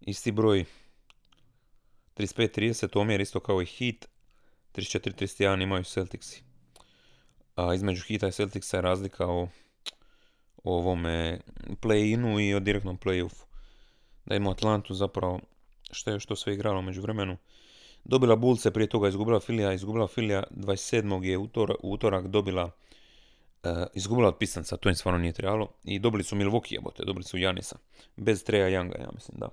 Isti broj 35-30, omjer isto kao i Heat. 34-31 imaju Celticsi. A između Hita i Celticsa je razlika o ovome play-inu i o direktnom play-offu. Da ima Atlantu zapravo što je što sve igralo među vremenu. Dobila Bulce, prije toga izgubila Filija, izgubila Filija, 27. je utor, utorak dobila uh, izgubila od Pistanca, to im stvarno nije trebalo. I dobili su Milwaukee, jebote, dobili su Janisa. Bez Treja Younga, ja mislim, da.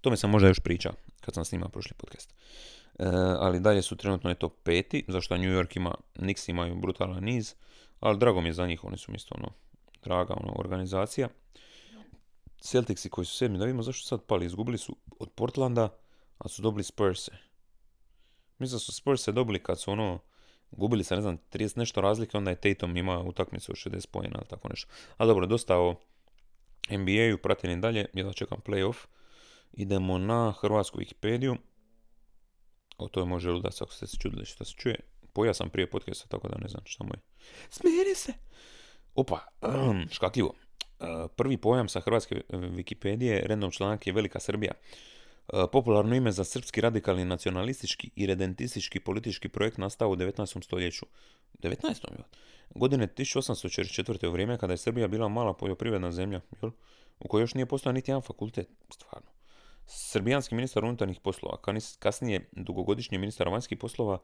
To mi sam možda još priča kad sam snimao prošli podcast. Uh, ali dalje su trenutno eto peti, zašto New York ima, Knicks imaju brutalan niz, ali drago mi je za njih, oni su isto ono, draga ono, organizacija. Celticsi koji su sedmi, da vidimo zašto sad pali, izgubili su od Portlanda, a su dobili Spurse. Mislim da su Spurse dobili kad su ono, gubili se, ne znam, 30 nešto razlike, onda je Tatum ima utakmicu od 60 pojena ili tako nešto. A dobro, dosta o NBA-u, pratim dalje, jedva čekam playoff. Idemo na hrvatsku Wikipediju. O je može ludac ako ste se čudili što se čuje. Poja sam prije podcasta, tako da ne znam šta mu je. Smiri se! Opa, škakljivo. Prvi pojam sa hrvatske Wikipedije, random članak je Velika Srbija. Popularno ime za srpski radikalni nacionalistički i redentistički politički projekt nastao u 19. stoljeću. 19. Godine 1844. u vrijeme kada je Srbija bila mala poljoprivredna zemlja, u kojoj još nije postojao niti jedan fakultet, stvarno. Srbijanski ministar unutarnjih poslova, kasnije dugogodišnji ministar vanjskih poslova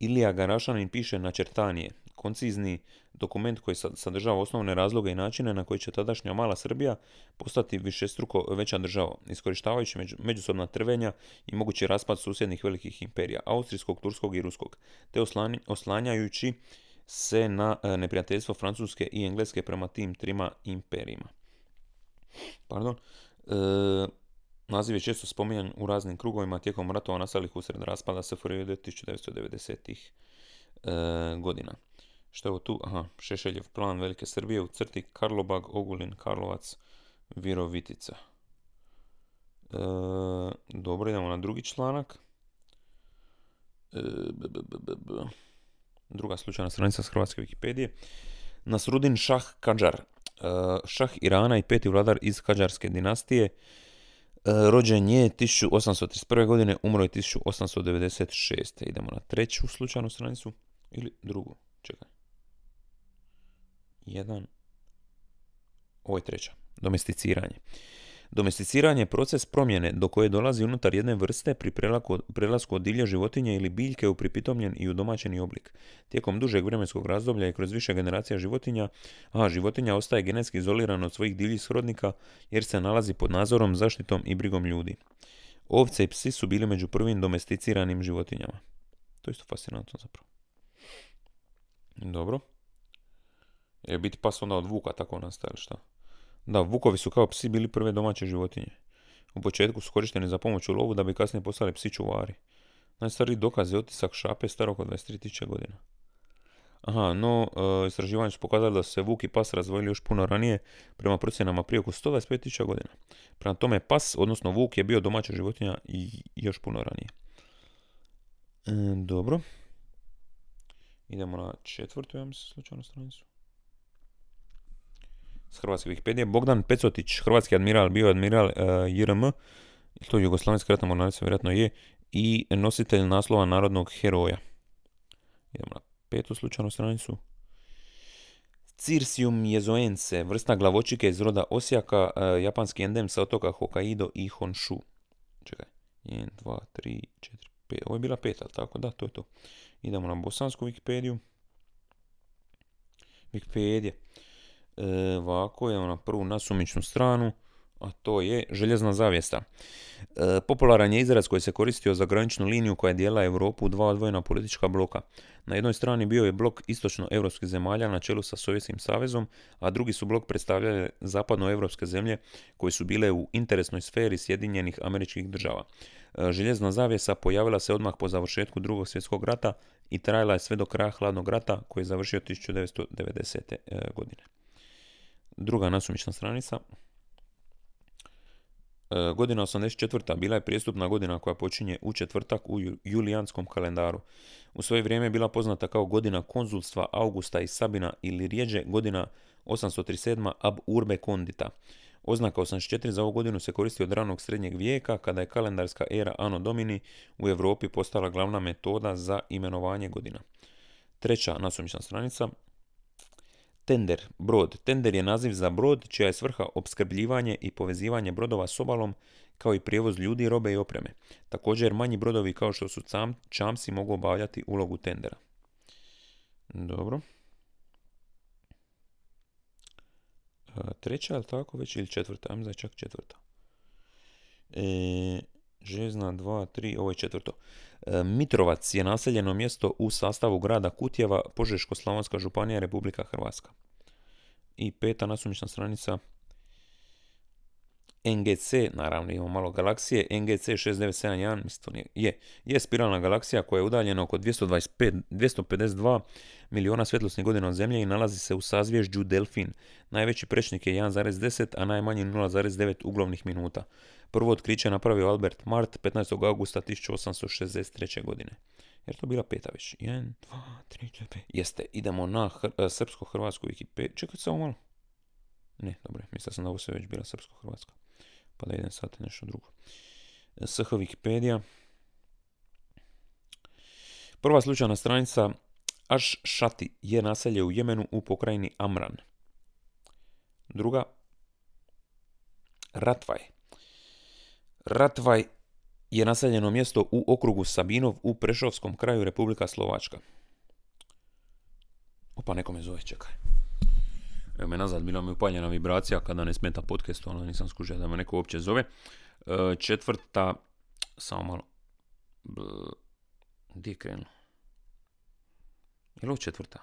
Ilija Garašanin piše načrtanije, koncizni dokument koji sadržava osnovne razloge i načine na koji će tadašnja mala Srbija postati višestruko veća država, iskorištavajući međusobna trvenja i mogući raspad susjednih velikih imperija, austrijskog, turskog i ruskog, te oslanjajući se na e, neprijateljstvo Francuske i Engleske prema tim trima imperijima. Pardon. E, Naziv je često spominjan u raznim krugovima tijekom ratova nastalih usred raspada SFRJ 1990-ih e, godina. Što je ovo tu? Aha, Šešeljev plan Velike Srbije u crti Karlobag, Ogulin, Karlovac, Virovitica. E, dobro, idemo na drugi članak. E, Druga slučajna stranica s Hrvatske Wikipedije. Nasrudin Šah Kadžar. E, šah Irana i peti vladar iz Kadžarske dinastije rođen je 1831. godine, umro je 1896. Idemo na treću slučajnu stranicu ili drugu. Čekaj. Jedan. Ovo je treća. Domesticiranje. Domesticiranje je proces promjene do koje dolazi unutar jedne vrste pri prelasku od divlje životinje ili biljke u pripitomljen i udomaćeni oblik. Tijekom dužeg vremenskog razdoblja i kroz više generacija životinja, a životinja ostaje genetski izolirana od svojih divljih srodnika jer se nalazi pod nadzorom, zaštitom i brigom ljudi. Ovce i psi su bili među prvim domesticiranim životinjama. To je isto fascinantno zapravo. Dobro. Je biti pas onda od vuka tako nastaje, šta? Da, vukovi su kao psi bili prve domaće životinje. U početku su korišteni za pomoć u lovu da bi kasnije postali psi čuvari. Najstariji dokaz je otisak šape starog od 23.000 godina. Aha, no, e, istraživanje su pokazali da su se vuk i pas razvojili još puno ranije, prema procjenama prije oko 125.000 godina. Prema tome, pas, odnosno vuk, je bio domaća životinja i još puno ranije. E, dobro. Idemo na četvrtu, ja mislim, slučajnu stranicu s Hrvatske Wikipedije. Bogdan Pecotić, hrvatski admiral, bio admiral uh, JRM, to je Jugoslavenska ratna mornarica, vjerojatno je, i nositelj naslova narodnog heroja. Idemo na petu slučajnu stranicu. Cirsium jezoense, vrsta glavočike iz roda osjaka, uh, japanski endem sa otoka Hokkaido i Honshu. Čekaj, 1, 2, 3, 4, 5. Ovo je bila peta, tako da, to je to. Idemo na bosansku Wikipediju. Wikipedija. E, ovako, idemo na prvu nasumičnu stranu, a to je željezna zavjesta. E, popularan je izraz koji se koristio za graničnu liniju koja je dijela Europu u dva odvojena politička bloka. Na jednoj strani bio je blok istočno-europskih zemalja na čelu sa Sovjetskim savezom, a drugi su blok predstavljali zapadno-europske zemlje koje su bile u interesnoj sferi Sjedinjenih američkih država. E, željezna zavjesa pojavila se odmah po završetku drugog svjetskog rata i trajala je sve do kraja hladnog rata koji je završio 1990. E, godine druga nasumična stranica. E, godina 84. bila je prijestupna godina koja počinje u četvrtak u julijanskom kalendaru. U svoje vrijeme je bila poznata kao godina konzulstva Augusta i Sabina ili rijeđe godina 837. ab urbe condita. Oznaka 84 za ovu godinu se koristi od ranog srednjeg vijeka kada je kalendarska era Anno Domini u Europi postala glavna metoda za imenovanje godina. Treća nasumična stranica. Tender, brod. Tender je naziv za brod čija je svrha opskrbljivanje i povezivanje brodova s obalom kao i prijevoz ljudi, robe i opreme. Također manji brodovi kao što su cam, čamsi mogu obavljati ulogu tendera. Dobro. E, treća, je tako već, ili četvrta? Ajmo za čak četvrta. E, Žezna 2, 3, ovo je četvrto. E, Mitrovac je naseljeno mjesto u sastavu grada Kutjeva, Požeško-Slavonska županija, Republika Hrvatska. I peta nasumična stranica NGC, naravno imamo malo galaksije, NGC 6971, mislim je, je spiralna galaksija koja je udaljena oko 225, 252 miliona svjetlosnih godina od Zemlje i nalazi se u sazvježđu Delfin. Najveći prečnik je 1,10, a najmanji 0,9 uglovnih minuta. Prvo otkriće napravio Albert Mart 15. augusta 1863. godine. Jer to bila peta već. 1, 2, 3, 4, Jeste, idemo na hr- srpsko-hrvatsku Wikipedia. Čekaj samo malo. Ne, dobro, mislio sam da ovo sve već bila srpsko-hrvatska pa da idem sad nešto drugo. SH Wikipedia. Prva slučajna stranica Aš Šati je naselje u Jemenu u pokrajini Amran. Druga Ratvaj. Ratvaj je naseljeno mjesto u okrugu Sabinov u Prešovskom kraju Republika Slovačka. Opa, neko me zove, čekaj. Evo me nazad, bila mi upaljena vibracija kada ne smeta podcast, ono nisam skužio da me neko uopće zove. E, četvrta, samo malo, gdje je krenulo? Je ovo četvrta?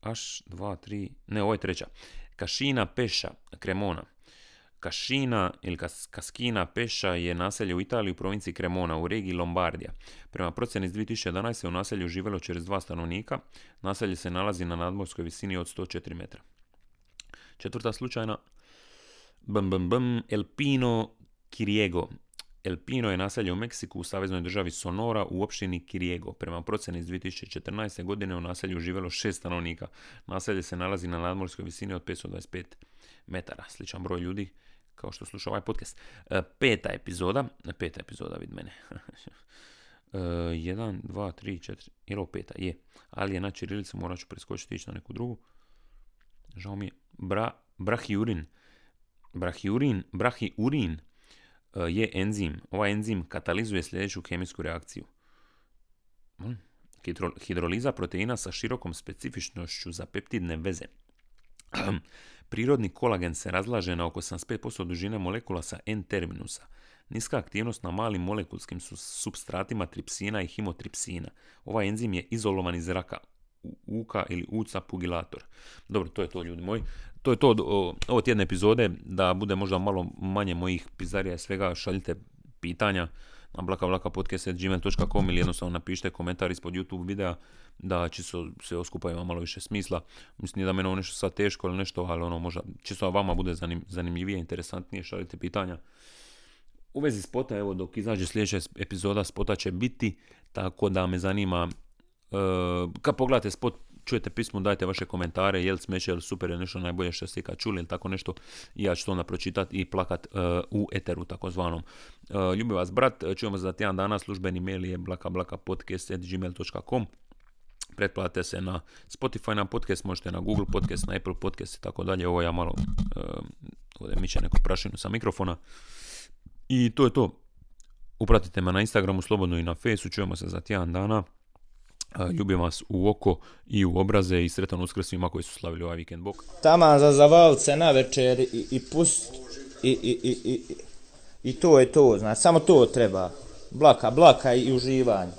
Aš, dva, tri, ne, ovo je treća. Kašina, Peša, Kremona. Kašina ili Kaskina Peša je naselje u Italiji u provinciji Cremona u regiji Lombardija. Prema procjeni iz 2011. u naselju živjelo čez dva stanovnika. Naselje se nalazi na nadmorskoj visini od 104 metra. Četvrta slučajna bum, bum, bum, El Pino Kiriego. El Pino je naselje u Meksiku u saveznoj državi Sonora u opštini Kiriego. Prema procjeni iz 2014. godine u naselju živjelo šest stanovnika. Naselje se nalazi na nadmorskoj visini od 525 metara. Sličan broj ljudi kao što sluša ovaj podcast. E, peta epizoda, peta epizoda vid mene. e, jedan, dva, tri, četiri, je peta? Je. Ali je na čirilicu, morat ću preskočiti ići na neku drugu. Žao mi je. Bra, brahiurin. Brahiurin, brahiurin e, je enzim. Ovaj enzim katalizuje sljedeću kemijsku reakciju. Hidroliza proteina sa širokom specifičnošću za peptidne veze. Prirodni kolagen se razlaže na oko 75% dužine molekula sa N-terminusa. Niska aktivnost na malim molekulskim substratima tripsina i himotripsina. Ovaj enzim je izolovan iz zraka, uka ili uca pugilator. Dobro, to je to ljudi moji. To je to ovo tjedne epizode, da bude možda malo manje mojih pizarija i svega, šaljite pitanja na ili jednostavno napišite komentar ispod YouTube videa da se sve oskupa ima malo više smisla. Mislim da meni ovo nešto sad teško ili nešto, ali ono možda čisto vama bude zanim, zanimljivije, interesantnije, šaljite pitanja. U vezi spota, evo dok izađe sljedeća epizoda spota će biti, tako da me zanima uh, kad pogledate spot čujete pismo, dajte vaše komentare, jel smeće, jel super, je nešto najbolje što ste ikad čuli ili tako nešto. Ja ću to onda pročitati i plakat uh, u eteru takozvanom. Uh, ljubi vas brat, čujemo se za tjedan dana, službeni mail je blakablakapodcast.gmail.com Pretplate se na Spotify na podcast, možete na Google podcast, na Apple podcast i tako dalje. Ovo ja malo uh, ovdje miće neku prašinu sa mikrofona. I to je to. Upratite me na Instagramu, slobodno i na Facebooku. Čujemo se za tjedan dana. Ljubim vas u oko i u obraze i sretan uskrs svima koji su slavili ovaj vikend bok.
Tama za zavalce na večer i, i pust i, i, i, i, i to je to, znači samo to treba. Blaka, blaka i uživanje.